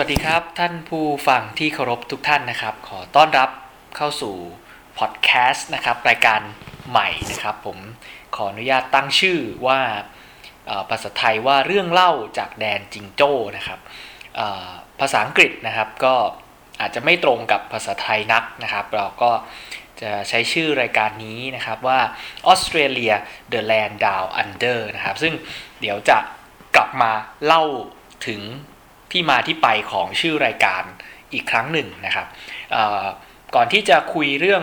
วัสดีครับท่านผู้ฟังที่เคารพทุกท่านนะครับ ขอต้อนรับเข้าสู่พอดแคสต์นะครับรายการใหม่นะครับ ผมขออนุญาตตั้งชื่อว่าภาษาไทยว่าเรื่องเล่าจากแดนจิงโจ้นะครับภาษาอังกฤษนะครับก็อาจจะไม่ตรงกับภาษาไทยนักนะครับ เราก็จะใช้ชื่อรายการนี้นะครับว่า Australia The Land Down Under นะครับ ซึ่งเดี๋ยวจะกลับมาเล่าถึง ที่มาที่ไปของชื่อรายการอีกครั้งหนึ่งนะครับก่อนที่จะคุยเรื่อง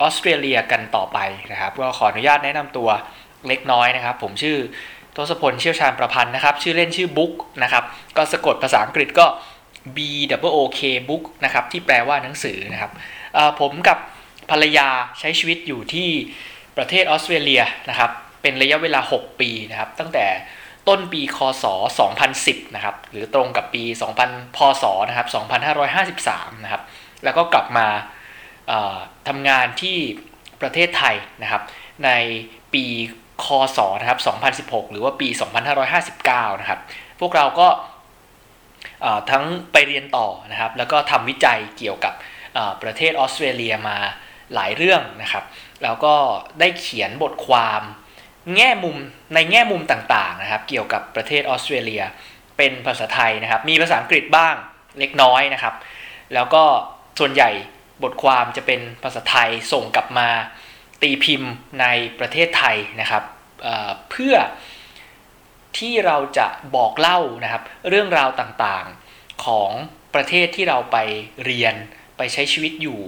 ออสเตรเลียกันต่อไปนะครับก็ขออนุญาตแนะนำตัวเล็กน้อยนะครับ ผมชื่อทศพลเชี่ยวชาญประพันธ์นะครับ ชื่อเล่นชื่อบุ๊กนะครับก็สะกดภาษาอังกฤษก็ B W O K book นะครับที่แปลว่าหนังสือนะครับผมกับภรรยาใช้ชีวิตอยู่ที่ประเทศออสเตรเลียนะครับเป็นระยะเวลา 6 ปีนะครับตั้งแต่ ต้นปีคศ 2010 นะครับ หรือตรงกับปี 2000 พศ นะครับ 2553 นะครับ แล้วก็กลับมาทำงานที่ประเทศไทยนะครับ ในปีคศ นะครับ 2016 หรือว่าปี 2559 นะครับ พวกเราก็ทั้งไปเรียนต่อนะครับ แล้วก็ทำวิจัยเกี่ยวกับประเทศออสเตรเลียมาหลายเรื่องนะครับ แล้วก็ได้เขียนบทความ แง่มุมในแง่มุมต่างๆนะครับ เกี่ยวกับประเทศออสเตรเลีย เป็นภาษาไทยนะครับ มีภาษาอังกฤษบ้างเล็กน้อยนะครับ แล้วก็ส่วนใหญ่บทความจะเป็นภาษาไทยส่งกลับมาตีพิมพ์ในประเทศไทยนะครับเเพื่อที่เราจะบอกเล่านะครับ เรื่องราวต่างๆของประเทศที่เราไปเรียนไปใช้ชีวิตอยู่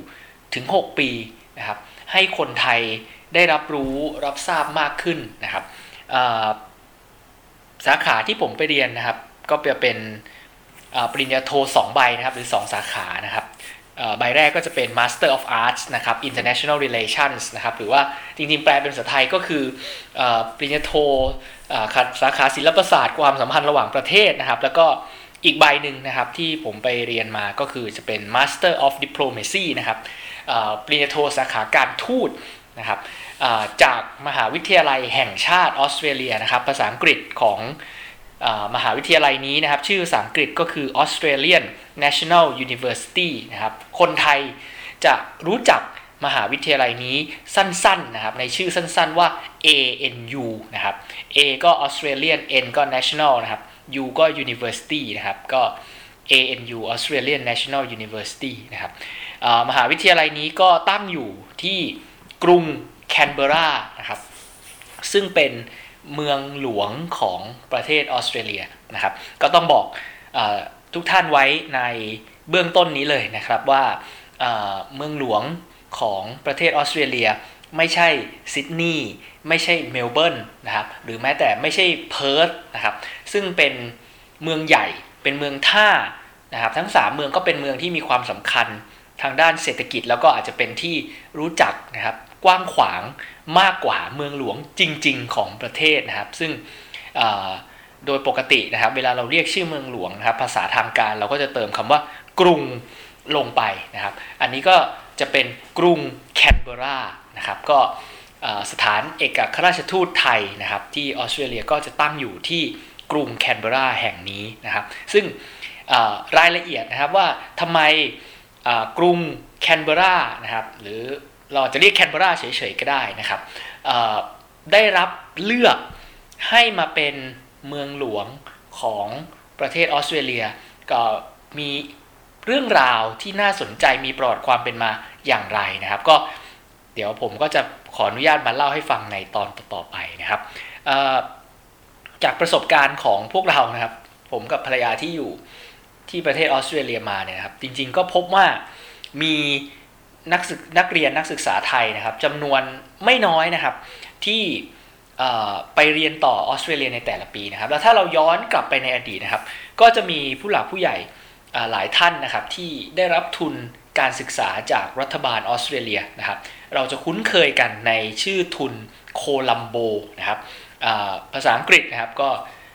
ถึง 6 ปีนะครับ ให้คนไทย ได้รับรู้รับทราบมากขึ้นนะครับสาขาที่ผมไปเรียนนะครับ ก็จะเป็นเอ่อปริญญาโท 2 ใบนะครับ หรือ 2 สาขานะครับใบแรกก็จะเป็น Master of Arts นะครับ International Relations นะครับ หรือว่าจริงๆ แปลเป็นภาษาไทยก็คืออปริญญาโทสาขาศิลปศาสตร์ความสัมพันธ์ระหว่างประเทศนะครับ แล้วก็อีกใบหนึ่งนะครับที่ผมไปเรียนมาก็คือจะเป็น Master of Diplomacy นะครับปริญญาโทสาขาการทูตนะครับ จากมหาวิทยาลัยแห่งชาติออสเตรเลียนะครับภาษาอังกฤษของอมหาวิทยาลัยนี้นะครับ ชื่อภาษาอังกฤษก็คือ Australian National University นะครับ คนไทยจะรู้จักมหาวิทยาลัยนี้สั้นๆนะครับ ในชื่อสั้นๆว่า ANU นะครับ A ก็ Australian N ก็ National นะครับ U ก็ University นะครับ ก็ ANU Australian National University นะครับมหาวิทยาลัยนี้ก็ตั้งอยู่ที่กรุง แคนเบรานะครับซึ่งเป็นเมืองหลวงของประเทศออสเตรเลียนะครับ ก็ต้องบอกอทุกท่านไว้ในเบื้องต้นนี้เลยนะครับว่าเมืองหลวงของประเทศออสเตรเลีย ไม่ใช่ซิดนีย์ไม่ใช่เมลเบิร์นนะครับหรือแม้แต่ไม่ใช่เพิร์ธนะครับซึ่งเป็นเมืองใหญ่เป็นเมืองท่านะครับทั้ง 3 เมืองก็เป็นเมืองที่มีความสำคัญทางด้านเศรษฐกิจแล้วก็อาจจะเป็นที่รู้จักนะครับ กว้างขวางมากกว่าเมืองหลวงจริง ๆ ของประเทศนะครับ ซึ่งโดยปกตินะครับ เวลาเราเรียกชื่อเมืองหลวงนะครับ ภาษาทางการเราก็จะเติมคำว่ากรุงลงไปนะครับ อันนี้ก็จะเป็นกรุงแคนเบรานะครับ ก็สถานเอกอัครราชทูตไทยนะครับ ที่ออสเตรเลียก็จะตั้งอยู่ที่กรุงแคนเบราแห่งนี้นะครับ ซึ่งรายละเอียดนะครับว่าทำไมกรุงแคนเบรานะครับ หรือ เราจะเรียกแคนเบราเฉยๆก็ได้นะครับได้รับเลือกให้มาเป็นเมืองหลวงของประเทศออสเตรเลีย ก็มีเรื่องราวที่น่าสนใจมีประวัติความเป็นมาอย่างไรนะครับ ก็เดี๋ยวผมก็จะขออนุญาตมาเล่าให้ฟังในตอนต่อๆไปนะครับจากประสบการณ์ของพวกเรานะครับ ผมกับภรรยาที่อยู่ที่ประเทศออสเตรเลียมาเนี่ยครับ จริงๆก็พบว่ามี นักศึกนักเรียนนักศึกษาไทยนะครับจำนวนไม่น้อยนะครับ ที่ไปเรียนต่อออสเตรเลียในแต่ละปีนะครับ แล้วถ้าเราย้อนกลับไปในอดีตนะครับ ก็จะมีผู้หลักผู้ใหญ่หลายท่านนะครับที่ได้รับทุนการศึกษาจากรัฐบาลออสเตรเลียนะครับ เราจะคุ้นเคยกันในชื่อทุนโคลัมโบนะครับภาษาอังกฤษนะครับก็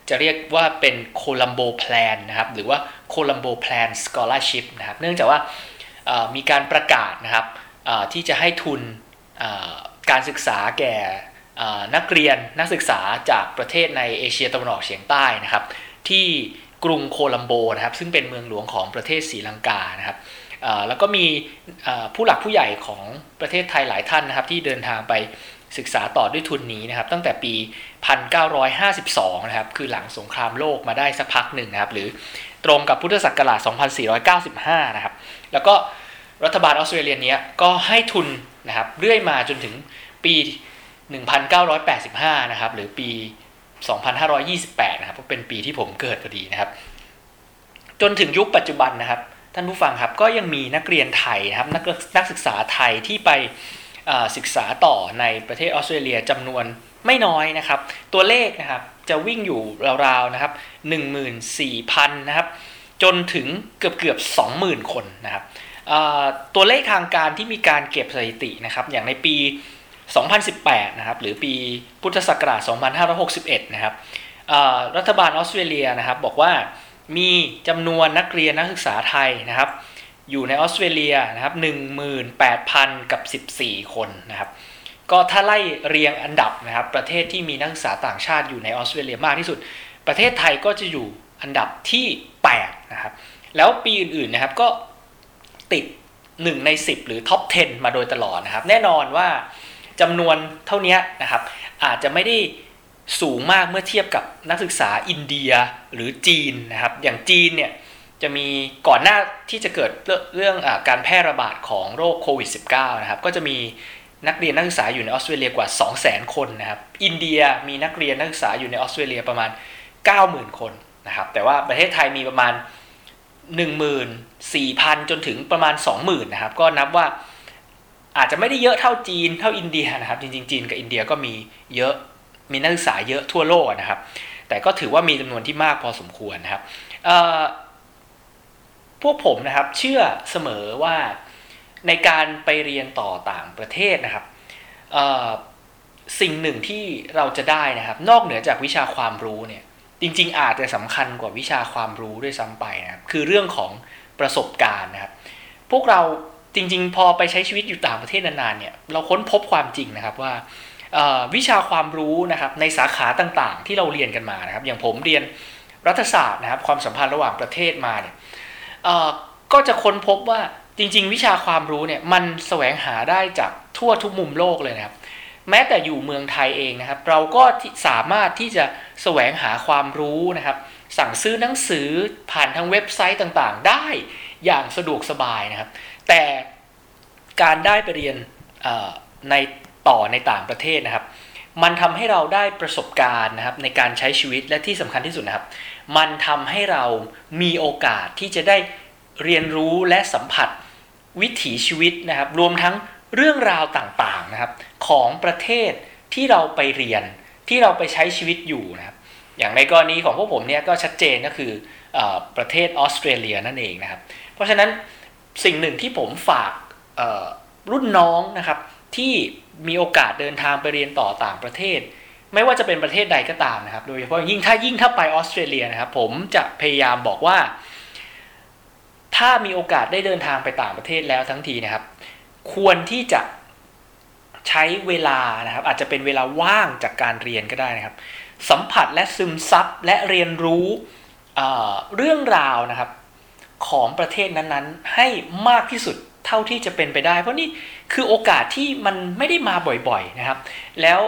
จะเรียกว่าเป็น Colombo Plan นะครับหรือว่าโคลัมโบแพลนสกอ l าชิพนะครับเนื่องจากว่า มีการประกาศนะครับที่จะให้ทุนการศึกษาแก่นักเรียนนักศึกษาจากประเทศในเอเชียตะวันออกเฉียงใต้นะครับ ที่กรุงโคลัมโบนะครับ ซึ่งเป็นเมืองหลวงของประเทศศรีลังกานะครับแล้วก็มีผู้หลักผู้ใหญ่ของประเทศไทยหลายท่านนะครับ ที่เดินทางไปศึกษาต่อด้วยทุนนี้นะครับ ตั้งแต่ปี 1952 นะครับ คือหลังสงครามโลกมาได้สักพักหนึ่งนะครับ หรือตรงกับพุทธศักราช 2495 นะครับ แล้วก็ รัฐบาลออสเตรเลียเนี้ยก็ให้ทุนนะครับเรื่อยมาจนถึงปี 1985 นะครับหรือปี 2528 นะครับเป็นปีที่ผมเกิดพอดีนะครับ จนถึงยุคปัจจุบันนะครับ ท่านผู้ฟังครับก็ยังมีนักเรียนไทยนะครับนักนักศึกษาไทยที่ไปศึกษาต่อในประเทศออสเตรเลียจำนวนไม่น้อยนะครับ ตัวเลขนะครับจะวิ่งอยู่ราวๆนะครับ14,000 นะครับ จนถึงเกือบเกือบ20,000 คนนะครับ ตัวเลขทางการที่มีการเก็บสถิตินะครับ อย่างในปี 2018 นะครับ หรือปีพุทธศักราช 2561 นะครับรัฐบาลออสเตรเลียนะครับ บอกว่ามีจำนวนนักเรียนนักศึกษาไทยนะครับ อยู่ในออสเตรเลียนะครับ 18,000 กับ 14 คนนะครับก็ถ้าไล่เรียงอันดับนะครับ ประเทศที่มีนักศึกษาต่างชาติอยู่ในออสเตรเลียมากที่สุด ประเทศไทยก็จะอยู่อันดับที่ 8 นะครับ แล้วปีอื่นๆนะครับก็ ติด 1 ใน 10 หรือท็อป 10 มาโดยตลอดนะครับ แน่นอนว่าจำนวนเท่านี้นะครับ อาจจะไม่ได้สูงมากเมื่อเทียบกับนักศึกษาอินเดียหรือจีนนะครับ อย่างจีนเนี่ยจะมีก่อนหน้าที่จะเกิดเรื่องอการแพร่ระบาดของโรคโควิด -19 นะครับ ก็จะมีนักเรียนนักศึกษาอยู่ในออสเตรเลียกว่า 200,000 คนนะครับ อินเดียมีนักเรียนนักศึกษาอยู่ในออสเตรเลียประมาณ 90,000 คนนะครับ แต่ว่าประเทศไทยมีประมาณ 14,000 จนถึงประมาณ 20,000นะครับ ก็นับว่าอาจจะไม่ได้เยอะเท่าจีนเท่าอินเดียนะครับ จริงๆจีนกับอินเดียก็มีเยอะมีนักศึกษาเยอะทั่วโลกนะครับ แต่ก็ถือว่ามีจำนวนที่มากพอสมควรนะครับพวกผมนะครับเชื่อเสมอว่าในการไปเรียนต่อต่างประเทศนะครับสิ่งหนึ่งที่เราจะได้นะครับ นอกเหนือจากวิชาความรู้เนี่ย จริง ๆ อาจจะสำคัญกว่าวิชาความรู้ด้วยซ้ำไปนะครับคือเรื่องของประสบการณ์นะครับ พวกเราจริง ๆ พอไปใช้ชีวิตอยู่ต่างประเทศนานๆเนี่ยเราค้นพบความจริงนะครับว่าวิชาความรู้นะครับในสาขาต่างๆ ที่เราเรียนกันมานะครับ อย่างผมเรียนรัฐศาสตร์นะครับความสัมพันธ์ระหว่างประเทศมาเนี่ยก็จะค้นพบว่าจริง ๆ วิชาความรู้เนี่ยมันแสวงหาได้จากทั่วทุกมุมโลกเลยนะครับ แม้แต่อยู่เมืองไทยเองนะครับ เราก็สามารถที่จะแสวงหาความรู้นะครับ สั่งซื้อหนังสือผ่านทางเว็บไซต์ต่างๆ ได้อย่างสะดวกสบายนะครับ แต่การได้ไปเรียนในต่อในต่างประเทศนะครับ มันทำให้เราได้ประสบการณ์นะครับในการใช้ชีวิตและที่สำคัญที่สุดนะครับ มันทำให้เรามีโอกาสที่จะได้เรียนรู้และสัมผัสวิถีชีวิตนะครับ รวมทั้ง เรื่องราวต่างๆนะครับของประเทศที่เราไปเรียนที่เราไปใช้ชีวิตอยู่นะครับ อย่างในกรณีของพวกผมเนี่ยก็ชัดเจนก็คืออประเทศออสเตรเลียนั่นเองนะครับ เพราะฉะนั้นสิ่งหนึ่งที่ผมฝากรุ่นน้องนะครับ ที่มีโอกาสเดินทางไปเรียนต่อต่างประเทศ ไม่ว่าจะเป็นประเทศใดก็ตามนะครับ โดยเฉพาะยิ่งถ้ายิ่งถ้าไปออสเตรเลียนะครับ ผมจะพยายามบอกว่า ถ้ามีโอกาสได้เดินทางไปต่างประเทศแล้วทั้งทีนะครับ ควรที่จะใช้เวลานะครับ อาจจะเป็นเวลาว่างจากการเรียนก็ได้นะครับ สัมผัสและซึมซับและเรียนรู้เเรื่องราวนะครับของประเทศนั้นๆ ให้มากที่สุดเท่าที่จะเป็นไปได้ เพราะนี่คือโอกาสที่มันไม่ได้มาบ่อยๆนะครับ แล้ว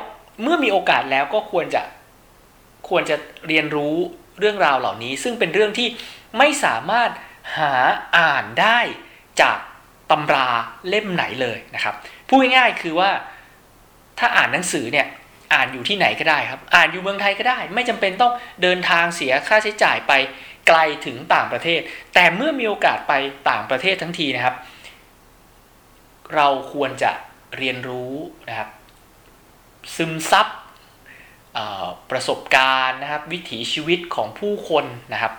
เมื่อมีโอกาสแล้วก็ควรจะควรจะเรียนรู้เรื่องราวเหล่านี้ ซึ่งเป็นเรื่องที่ไม่สามารถหาอ่านได้จาก ตำราเล่มไหนเลยนะครับพูดง่ายๆคือว่าถ้าอ่านหนังสือเนี่ยอ่านอยู่ที่ไหนก็ได้ครับ อ่านอยู่เมืองไทยก็ได้ ไม่จำเป็นต้องเดินทางเสียค่าใช้จ่ายไปไกลถึงต่างประเทศ แต่เมื่อมีโอกาสไปต่างประเทศทั้งทีนะครับ เราควรจะเรียนรู้นะครับ ซึมซับประสบการณ์นะครับ วิถีชีวิตของผู้คนนะครับ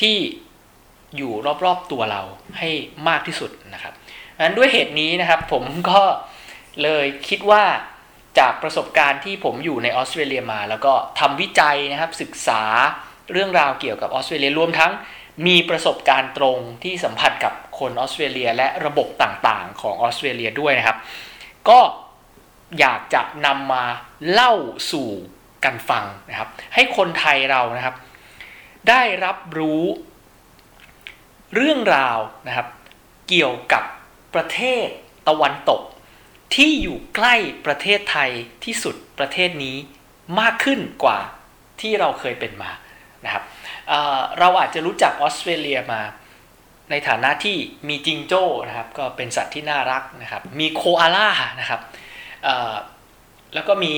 ที่อยู่รอบๆตัวเราให้มากที่สุดนะครับ นั้นด้วยเหตุนี้นะครับผมก็เลยคิดว่าจากประสบการณ์ที่ผมอยู่ในออสเตรเลียมา แล้วก็ทำวิจัยนะครับศึกษาเรื่องราวเกี่ยวกับออสเตรเลียรวมทั้งมีประสบการณ์ตรงที่สัมผัสกับคนออสเตรเลีย และระบบต่างๆ ของออสเตรเลียด้วยนะครับ ก็อยากจะนำมาเล่าสู่กันฟังนะครับ ให้คนไทยเรานะครับ ได้รับรู้เรื่องราวนะครับ เกี่ยวกับ ประเทศตะวันตก ที่อยู่ใกล้ประเทศไทยที่สุดประเทศนี้มากขึ้นกว่าที่เราเคยเป็นมานะครับเเราอาจจะรู้จักออสเตรเลียมา ในฐานะที่มีจิงโจ้นะครับ ก็เป็นสัตว์ที่น่ารักนะครับ มีโคอาล่านะครับแล้วก็มี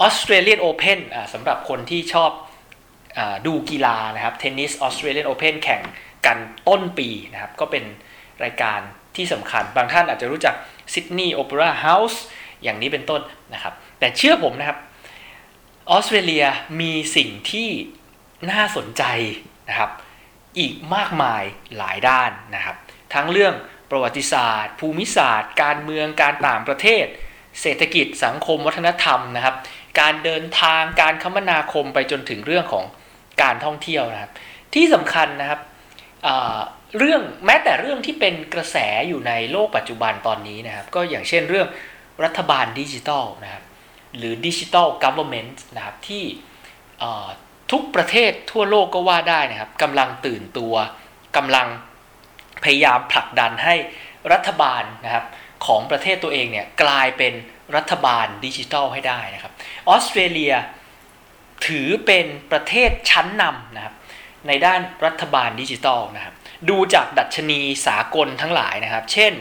ออสเตรเลียนโอเพนสำหรับคนที่ชอบอดูกีฬานะครับเทนนิสออสเตรเลียนโอเพนแข่งกันต้นปีนะครับ ก็เป็นรายการ ที่สำคัญ บางท่านอาจจะรู้จักซิดนีย์โอเปร่าเฮาส์อย่างนี้เป็นต้นนะครับ แต่เชื่อผมนะครับออสเตรเลียมีสิ่งที่น่าสนใจนะครับ อีกมากมายหลายด้านนะครับ ทั้งเรื่องประวัติศาสตร์ ภูมิศาสตร์ การเมืองการต่างประเทศ เศรษฐกิจสังคมวัฒนธรรมนะครับ การเดินทางการคมนาคมไปจนถึงเรื่องของการท่องเที่ยวนะครับ ที่สำคัญนะครับ เรื่องแม้แต่เรื่องที่เป็นกระแสอยู่ในโลกปัจจุบันตอนนี้นะครับ ก็อย่างเช่นเรื่องรัฐบาลดิจิทัลนะครับ หรือ digital government นะครับที่ทุกประเทศทั่วโลกก็ว่าได้นะครับกำลังตื่นตัวกำลังพยายามผลักดันให้รัฐบาลนะครับของประเทศตัวเองเนี่ยกลายเป็นรัฐบาลดิจิทัลให้ได้นะครับออสเตรเลียถือเป็นประเทศชั้นนำนะครับ ในด้านรัฐบาลดิจิทัลนะครับ ดูจากดัชนีสากลทั้งหลายนะครับ เช่น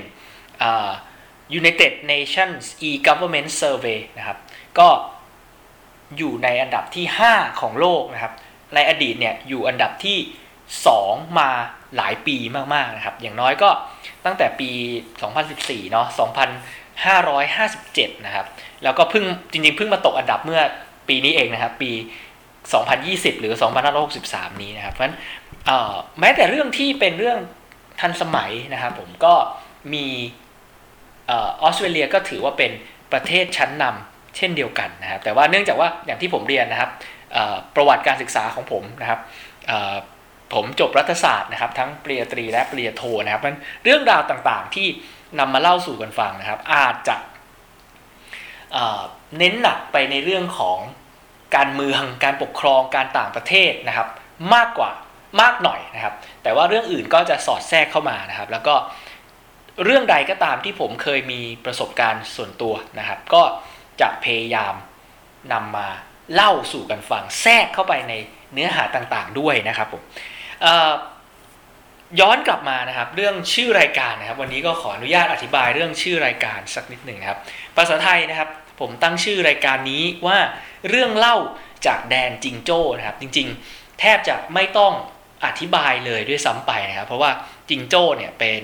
United Nations e-Government Survey นะครับ ก็อยู่ในอันดับที่ 5 ของโลกนะครับ ในอดีตเนี่ยอยู่อันดับที่ 2 มาหลายปีมากๆนะครับ อย่างน้อยก็ตั้งแต่ปี 2014 เนาะ 2557 นะครับ แล้วก็เพิ่งจริงๆเพิ่งมาตกอันดับเมื่อปีนี้เองนะครับ ปี 2020 หรือ 2563 นี้นะครับ เพราะฉะนั้นแม้แต่เรื่องที่เป็นเรื่องทันสมัยนะครับผมก็มีออสเตรเลียก็ถือว่าเป็นประเทศชั้นนำเช่นเดียวกันนะครับ แต่ว่าเนื่องจากว่าอย่างที่ผมเรียนนะครับประวัติการศึกษาของผมนะครับผมจบรัฐศาสตร์นะครับ ทั้งปริญญาตรีและปริญญาโทนะครับมันเรื่องราวต่างๆที่นำมาเล่าสู่กันฟังนะครับ อาจจะเน้นหนักไปในเรื่องของ การเมืองการปกครองการต่างประเทศนะครับ มากกว่ามากหน่อยนะครับ แต่ว่าเรื่องอื่นก็จะสอดแทรกเข้ามานะครับ แล้วก็เรื่องใดก็ตามที่ผมเคยมีประสบการณ์ส่วนตัวนะครับ ก็จะพยายามนำมาเล่าสู่กันฟังแทรกเข้าไปในเนื้อหาต่างๆด้วยนะครับผมย้อนกลับมานะครับ เรื่องชื่อรายการนะครับ วันนี้ก็ขออนุญาตอธิบายเรื่องชื่อรายการสักนิดหนึ่งครับ ภาษาไทยนะครับ ผมตั้งชื่อรายการนี้ว่าเรื่องเล่าจากแดนจิงโจ้นะครับ จริงๆ แทบจะไม่ต้องอธิบายเลยด้วยซ้ำไปนะครับ เพราะว่าจิงโจ้เนี่ยเป็น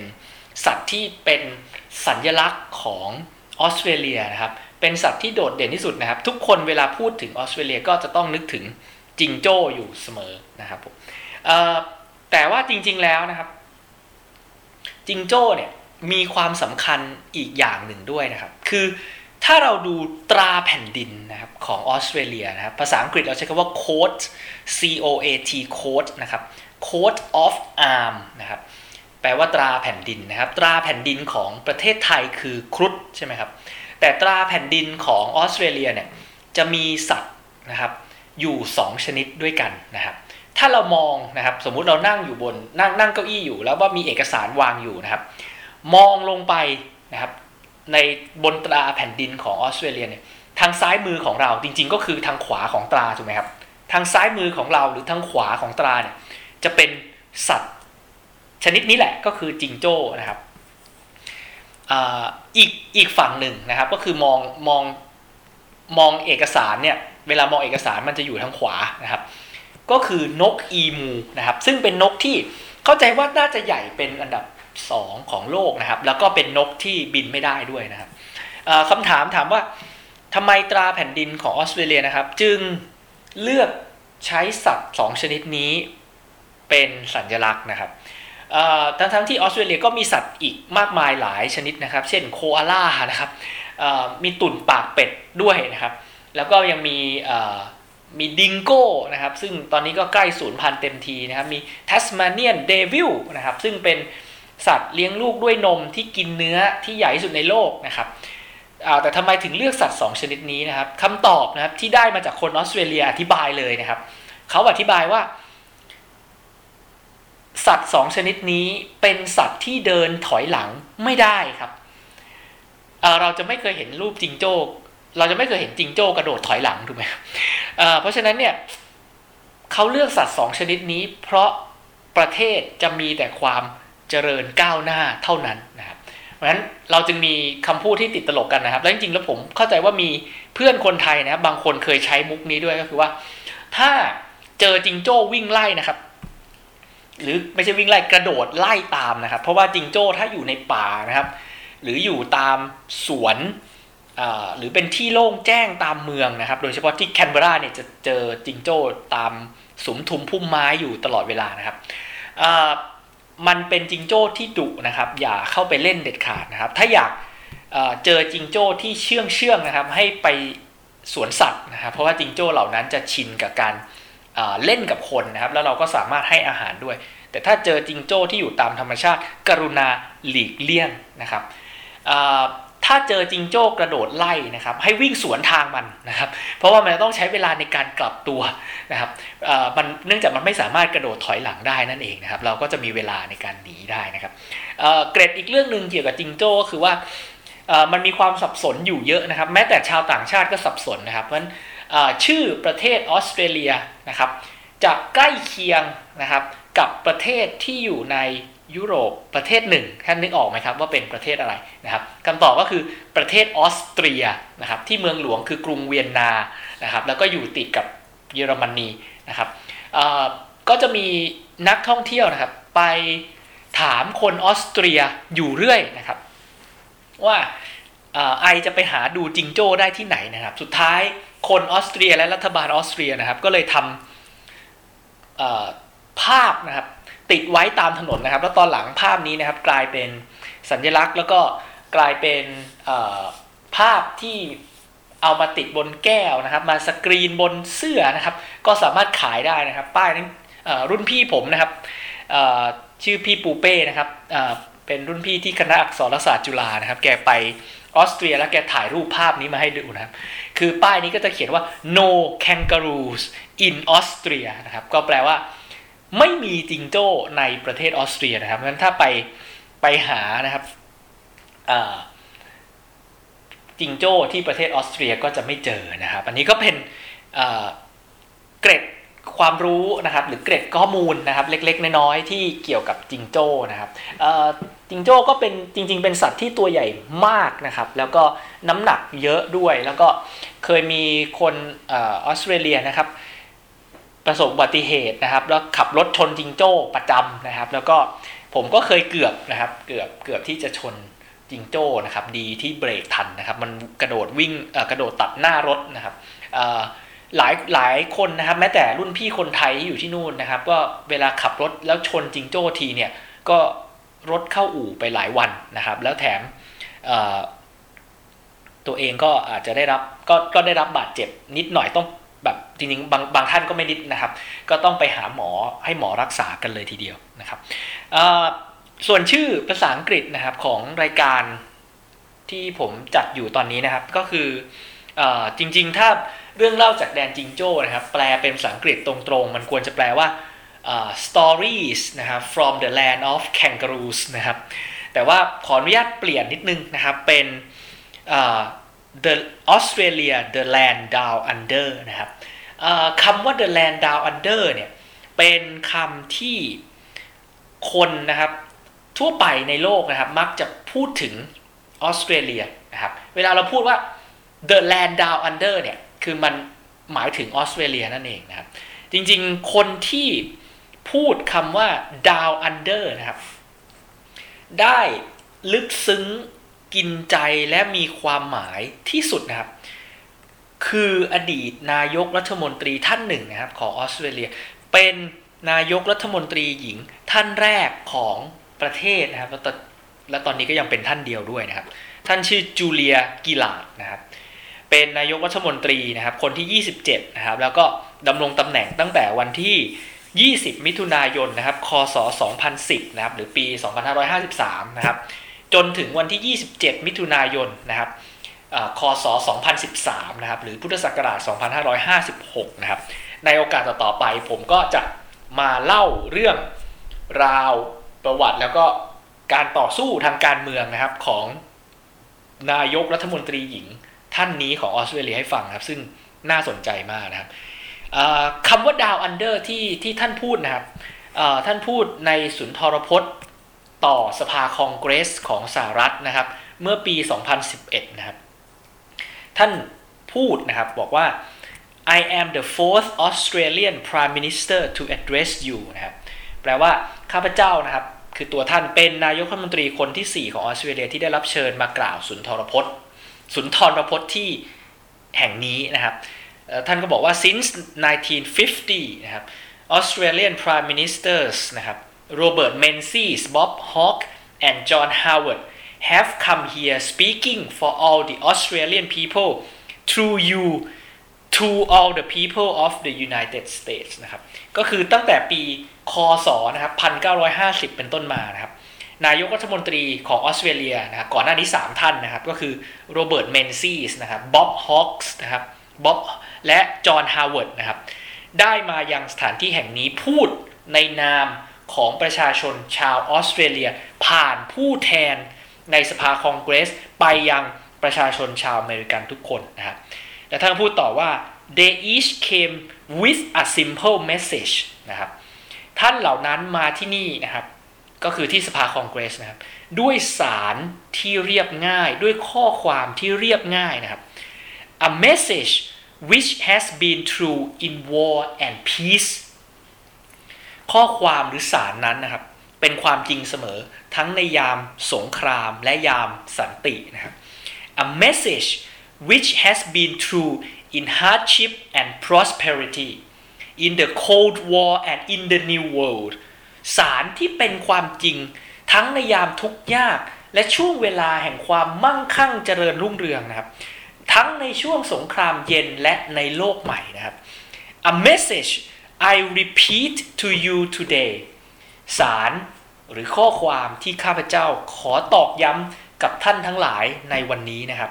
สัตว์ที่เป็นสัญญลักษณ์ของออสเตรเลียนะครับ เป็นสัตว์ที่โดดเด่นที่สุดนะครับ ทุกคนเวลาพูดถึงออสเตรเลียก็จะต้องนึกถึงจิงโจ้อยู่เสมอนะครับผมแต่ว่าจริงๆแล้วนะครับ จิงโจ้เนี่ยมีความสำคัญอีกอย่างหนึ่งด้วยนะครับ คือ ถ้าเราดูตราแผ่นดินนะครับของออสเตรเลียนะครับภาษาอังกฤษเราใช้คำว่า coat c o a t coat นะครับ coat of arm นะครับแปลว่าตราแผ่นดินนะครับ ตราแผ่นดินของประเทศไทยคือครุฑใช่ไหมครับแต่ตราแผ่นดินของออสเตรเลียเนี่ยจะมีสัตว์นะครับอยู่ 2 ชนิดด้วยกันนะครับถ้าเรามองนะครับสมมุติเรานั่งอยู่บนนั่งนั่งเก้าอี้อยู่ แล้วว่ามีเอกสารวางอยู่นะครับ มองลงไปนะครับ ในบนตราแผ่นดินของออสเตรเลียเนี่ยทางซ้ายมือของเราจริงๆ ก็คือทางขวาของตราถูกไหมครับ ทางซ้ายมือของเราหรือทางขวาของตราเนี่ยจะเป็นสัตว์ชนิดนี้แหละก็คือจิงโจ้นะครับอีกอีกฝั่งหนึ่งนะครับก็คือมองมองมองเอกสารเนี่ยเวลามองเอกสารมันจะอยู่ทางขวานะครับ ก็คือนกอีมูนะครับซึ่งเป็นนกที่เข้าใจว่าน่าจะใหญ่เป็นอันดับ 2 ของโลกนะครับ แล้วก็เป็นนกที่บินไม่ได้ด้วยนะครับคำถามถามว่าทำไมตราแผ่นดินของออสเตรเลียนะครับ จึงเลือกใช้สัตว์ 2 ชนิดนี้เป็นสัญลักษณ์นะครับทั้งทั้งที่ออสเตรเลียก็มีสัตว์อีกมากมายหลายชนิดนะครับ เช่นโคอาล่านะครับมีตุ่นปากเป็ดด้วยนะครับ แล้วก็ยังมีมีดิงโก้นะครับ ซึ่งตอนนี้ก็ใกล้สูญพันธุ์เต็มทีนะครับ มี Tasmanian devil นะครับ ซึ่งเป็น สัตว์เลี้ยงลูกด้วยนมที่กินเนื้อที่ใหญ่ที่สุดในโลกนะครับแต่ทำไมถึงเลือกสัตว์ 2 ชนิดนี้นะครับคำตอบนะครับที่ได้มาจากคนออสเตรเลียอธิบายเลยนะครับเขาอธิบายว่า สัตว์สองชนิดนี้เป็นสัตว์ที่เดินถอยหลังไม่ได้ครับเเราจะไม่เคยเห็นรูปจิงโจ้เราจะไม่เคยเห็นจิงโจ้กระโดดถอยหลังถูกไหมเเพราะฉะนั้นเนี่ยเขาเลือกสัตว์สองชนิดนี้ เพราะประเทศจะมีแต่ความ เจริญก้าวหน้าเท่านั้นนะครับเพราะฉะนั้นเราจึงมีคำพูดที่ติดตลกกันนะครับ แล้วจริงๆแล้วผมเข้าใจว่ามีเพื่อนคนไทยนะครับบางคนเคยใช้มุกนี้ด้วยก็คือว่า ถ้าเจอจิงโจ้วิ่งไล่นะครับ หรือไม่ใช่วิ่งไล่กระโดดไล่ตามนะครับ เพราะว่าจิงโจ้ถ้าอยู่ในป่านะครับ หรืออยู่ตามสวนหรือเป็นที่โล่งแจ้งตามเมืองนะครับ โดยเฉพาะที่แคนเบราเนี่ยจะเจอจิงโจ้ตามสมทุมพุ่มไม้อยู่ตลอดเวลานะครับ มันเป็นจิงโจ้ที่ดุนะครับ อย่าเข้าไปเล่นเด็ดขาดนะครับ ถ้าอยากเจอจิงโจ้ที่เชื่องเชื่องนะครับ ให้ไปสวนสัตว์นะครับ เพราะว่าจิงโจ้เหล่านั้นจะชินกับการเล่นกับคนนะครับ แล้วเราก็สามารถให้อาหารด้วย แต่ถ้าเจอจิงโจ้ที่อยู่ตามธรรมชาติ กรุณาหลีกเลี่ยงนะครับ ถ้าเจอจิงโจ้กระโดดไล่นะครับให้วิ่งสวนทางมันนะครับ เพราะว่ามันต้องใช้เวลาในการกลับตัวนะครับมันเนื่องจากมันไม่สามารถกระโดดถอยหลังได้นั่นเองนะครับ เราก็จะมีเวลาในการหนีได้นะครับเกรดอีกเรื่องหนึ่งเกี่ยวกับจิงโจ้ก็คือว่ามันมีความสับสนอยู่เยอะนะครับ แม้แต่ชาวต่างชาติก็สับสนนะครับเพราะฉะนั้นชื่อประเทศออสเตรเลียนะครับจะใกล้เคียงนะครับกับประเทศที่อยู่ใน ยุโรปประเทศหนึ่งท่านนึกออกไหมครับว่าเป็นประเทศอะไรนะครับคำตอบก็คือประเทศออสเตรียนะครับที่เมืองหลวงคือกรุงเวียนนานะครับแล้วก็อยู่ติดกับเยอรมนีนะครับก็จะมีนักท่องเที่ยวนะครับ ไปถามคนออสเตรียอยู่เรื่อยนะครับ ว่าไอจะไปหาดูจิงโจ้ได้ที่ไหนนะครับ สุดท้ายคนออสเตรียและรัฐบาลออสเตรียนะครับ ก็เลยทำภาพนะครับ ติดไว้ตามถนนนะครับ แล้วตอนหลังภาพนี้นะครับกลายเป็นสัญลักษณ์ แล้วก็กลายเป็นภาพที่เอามาติดบนแก้วนะครับ มาสกรีนบนเสื้อนะครับ ก็สามารถขายได้นะครับ ป้ายนี้รุ่นพี่ผมนะครับชื่อพี่ปูเป้นะครับเป็นรุ่นพี่ที่คณะอักษรศาสตร์จุฬานะครับ แกไปออสเตรียแล้วแกถ่ายรูปภาพนี้มาให้ดูนะครับ คือป้ายนี้ก็จะเขียนว่า no kangaroos in Austria นะครับ ก็แปลว่า ไม่มีจิงโจ้ในประเทศออสเตรียนะครับงั้นถ้าไปไปหานะครับจิงโจ้ที่ประเทศออสเตรียก็จะไม่เจอนะครับ อันนี้ก็เป็นเกร็ดความรู้นะครับหรือเกร็ดข้อมูลนะครับเล็กๆน้อยๆที่เกี่ยวกับจิงโจ้นะครับจิงโจ้ก็เป็นจริง ๆ เป็นสัตว์ที่ตัวใหญ่มากนะครับ แล้วก็น้ำหนักเยอะด้วย แล้วก็เคยมีคนออสเตรเลียนะครับ ประสบอุบัติเหตุนะครับ แล้วขับรถชนจิงโจ้ประจำนะครับ แล้วก็ผมก็เคยเกือบนะครับ เกือบเกือบที่จะชนจิงโจ้นะครับ ดีที่เบรกทันนะครับ มันกระโดดวิ่งกระโดดตัดหน้ารถนะครับหลายหลายคนนะครับ แม้แต่รุ่นพี่คนไทยที่อยู่ที่นู่นนะครับ ก็เวลาขับรถแล้วชนจิงโจ้ทีเนี่ยก็รถเข้าอู่ไปหลายวันนะครับ แล้วแถมตัวเองก็อาจจะได้รับก็ก็ได้รับบาดเจ็บนิดหน่อยต้อง แบบจริงๆบางบางท่านก็ไม่นิดนะครับ ก็ต้องไปหาหมอให้หมอรักษากันเลยทีเดียวนะครับส่วนชื่อภาษาอังกฤษนะครับของรายการที่ผมจัดอยู่ตอนนี้นะครับก็คืออจริงๆ ถ้าเรื่องเล่าจากแดนจิงโจ้นะครับแปลเป็นภาษาอังกฤษตรงๆ มันควรจะแปลว่า stories นะครับ from the land of kangaroos นะครับแต่ว่าขออนุญาตเปลี่ยนนิดนึงนะครับเป็น the Australia the land down under นะครับคำว่า the land down under เนี่ยเป็นคำที่คนนะครับทั่วไปในโลกนะครับมักจะพูดถึงออสเตรเลียนะครับเวลาเราพูดว่า the land down under เนี่ยคือมันหมายถึงออสเตรเลียนั่นเองนะครับ จริงๆคนที่พูดคำว่า down under นะครับ ได้ลึกซึ้ง กินใจและมีความหมายที่สุดนะครับ คืออดีตนายกรัฐมนตรีท่านหนึ่งนะครับของออสเตรเลีย เป็นนายกรัฐมนตรีหญิงท่านแรกของประเทศนะครับและตอนนี้ก็ยังเป็นท่านเดียวด้วยนะครับ ท่านชื่อจูเลียกิลาดนะครับ เป็นนายกรัฐมนตรีนะครับคนที่ 27 นะครับ แล้วก็ดำรงตำแหน่งตั้งแต่วันที่ 20 มิถุนายนนะครับ คศ 2010 นะครับ หรือปี 2553 นะครับ จนถึงวันที่ 27 มิถุนายนนะครับคศ 2013 นะครับ หรือพุทธศักราช 2556 นะครับ ในโอกาสต่อๆไปผมก็จะมาเล่าเรื่องราวประวัติแล้วก็การต่อสู้ทางการเมืองนะครับของนายกรัฐมนตรีหญิงท่านนี้ของออสเตรเลียให้ฟังครับ ซึ่งน่าสนใจมากนะครับคำว่า Down Under ที่ที่ท่านพูดนะครับท่านพูดในสุนทรพจน์ ต่อสภาคองเกรสของสหรัฐนะครับ เมื่อปี 2011 นะครับ ท่านพูดนะครับบอกว่า I am the fourth Australian Prime Minister to address you นะครับแปลว่าข้าพเจ้านะครับคือตัวท่านเป็นนายกรัฐมนตรีคนที่ 4 ของออสเตรเลียที่ได้รับเชิญมากล่าวสุนทรพจน์ สุนทรพจน์ที่แห่งนี้นะครับท่านก็บอกว่า since 1950 นะครับ Australian Prime Ministers นะครับ Robert Menzies Bob Hawke and John Howard have come here speaking for all the Australian people through you to all the people of the United States นะครับ ก็คือตั้งแต่ปีคศนะครับ1950 เป็นต้นมานะครับ นายกรัฐมนตรีของออสเตรเลียนะครับ ก่อนหน้านี้ 3 ท่านนะครับ ก็คือโรเบิร์ต เมนซีสนะครับ บ๊อบ ฮอคส์นะครับ บ๊อบ และจอห์น ฮาวเวิร์ดนะครับ ได้มายังสถานที่แห่งนี้พูดในนาม ของประชาชนชาวออสเตรเลีย ผ่านผู้แทนในสภาคองเกรส ไปยังประชาชนชาวอเมริกันทุกคนนะครับและท่านพูดต่อว่า they each came with a simple message นะครับท่านเหล่านั้นมาที่นี่นะครับก็คือที่สภาคองเกรสนะครับด้วยสารที่เรียบง่ายด้วยข้อความที่เรียบง่ายนะครับ a message which has been true in war and peace ข้อความหรือสารนั้นนะครับ เป็นความจริงเสมอทั้งในยามสงครามและยามสันตินะครับ a message which has been true in hardship and prosperity in the Cold War and in the New World สารที่เป็นความจริงทั้งในยามทุกยาก และช่วงเวลาแห่งความมั่งคั่งเจริญรุ่งเรืองนะครับ ทั้งในช่วงสงครามเย็นและในโลกใหม่นะครับ A message I repeat to you today สารหรือข้อความที่ข้าพเจ้าขอตอกย้ำกับท่านทั้งหลายในวันนี้นะครับ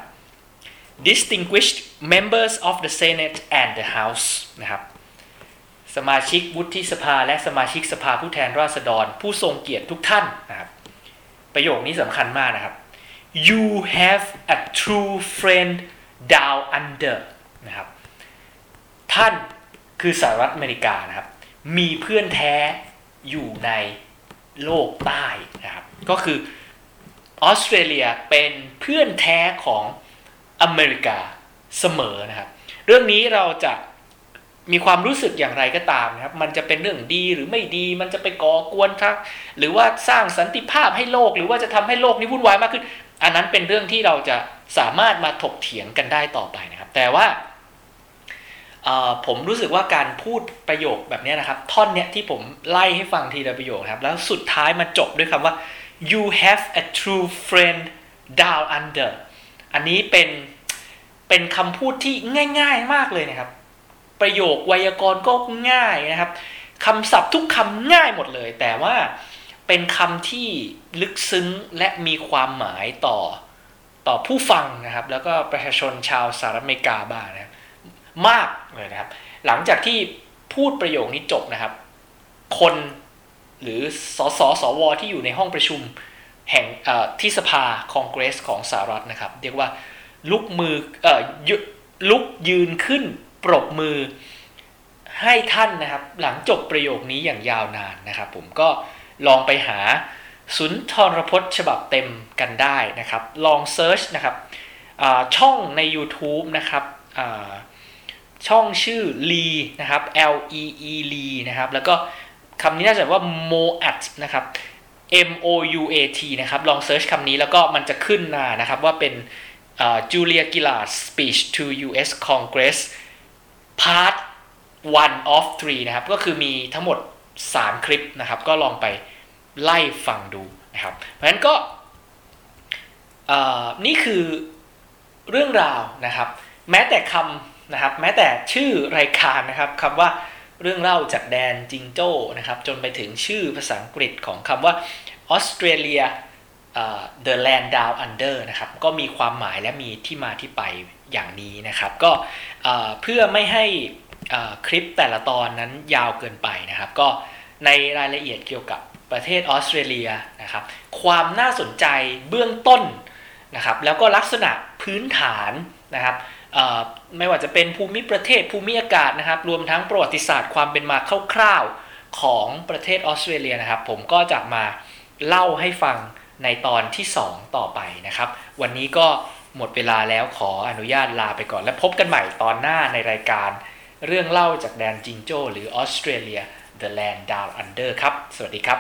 distinguished members of the Senate and the House นะครับ สมาชิกวุฒิสภาและสมาชิกสภาผู้แทนราษฎร ผู้ทรงเกียรติทุกท่านนะครับ ประโยคนี้สำคัญมากนะครับ you have a true friend down under นะครับ ท่าน คือสหรัฐอเมริกานะครับ มีเพื่อนแท้อยู่ในโลกใต้นะครับ ก็คือออสเตรเลียเป็นเพื่อนแท้ของอเมริกาเสมอนะครับ เรื่องนี้เราจะมีความรู้สึกอย่างไรก็ตามนะครับ มันจะเป็นเรื่องดีหรือไม่ดี มันจะไปก่อกวนครับหรือว่าสร้างสันติภาพให้โลก หรือว่าจะทำให้โลกนี้วุ่นวายมากขึ้น อันนั้นเป็นเรื่องที่เราจะสามารถมาถกเถียงกันได้ต่อไปนะครับ แต่ว่า ผมรู้สึกว่าการพูดประโยคแบบนี้นะครับ ท่อนเนี้ยที่ผมไล่ให้ฟังทีละประโยคครับ แล้วสุดท้ายมาจบด้วยคำว่า you have a true friend down under อันนี้เป็นเป็นคำพูดที่ง่าย ๆมากเลยนะครับ ประโยคไวยากรณ์ก็ง่ายนะครับคำศัพท์ทุกคำง่ายหมดเลย แต่ว่าเป็นคำที่ลึกซึ้งและมีความหมายต่อต่อผู้ฟังนะครับ แล้วก็ประชาชนชาวสหรัฐอเมริกาบ้างนะครับ มากเลยนะครับ หลังจากที่พูดประโยคนี้จบนะครับ คนหรือสสสวที่อยู่ในห้องประชุมแห่งที่สภาคองเกรสของสหรัฐนะครับ เรียกว่าลุกมืออลุกยืนขึ้นปรบมือให้ท่านนะครับ หลังจบประโยคนี้อย่างยาวนานนะครับ ผมก็ลองไปหาสุนทรพจน์ฉบับเต็มกันได้นะครับ ลอง search นะครับช่องใน YouTube นะครับ ช่องชื่อ Lee นะครับ L E E Lee นะครับ แล้วก็คำนี้น่าจะว่า Mouat นะครับ M O U A T นะครับ ลอง search คำนี้แล้วก็มันจะขึ้นมานะครับว่าเป็น Julia Gillard speech to U.S. Congress part one of three นะครับ ก็คือมีทั้งหมด 3 คลิปนะครับ ก็ลองไปไล่ฟังดูนะครับ เพราะฉะนั้นก็นี่คือเรื่องราวนะครับ แม้แต่คำ นะครับ แม้แต่ชื่อรายการนะครับคำว่าเรื่องเล่าจากแดนจิงโจ้นะครับ จนไปถึงชื่อภาษาอังกฤษของคำว่าออสเตรเลีย The Land Down Under นะครับ ก็มีความหมายและมีที่มาที่ไปอย่างนี้นะครับ ก็เพื่อไม่ให้คลิปแต่ละตอนนั้นยาวเกินไปนะครับ ก็ในรายละเอียดเกี่ยวกับประเทศออสเตรเลียนะครับ ความน่าสนใจเบื้องต้นนะครับ แล้วก็ลักษณะพื้นฐานนะครับ ไม่ว่าจะเป็นภูมิประเทศภูมิอากาศนะครับ รวมทั้งประวัติศาสตร์ความเป็นมาคร่าวๆของประเทศออสเตรเลียนะครับ ผมก็จะมาเล่าให้ฟังในตอนที่ 2 ต่อไปนะครับ วันนี้ก็หมดเวลาแล้วขออนุญาตลาไปก่อน และพบกันใหม่ตอนหน้าในรายการ เรื่องเล่าจากแดนจิงโจ้หรือออสเตรเลีย The Land Down Under ครับ สวัสดีครับ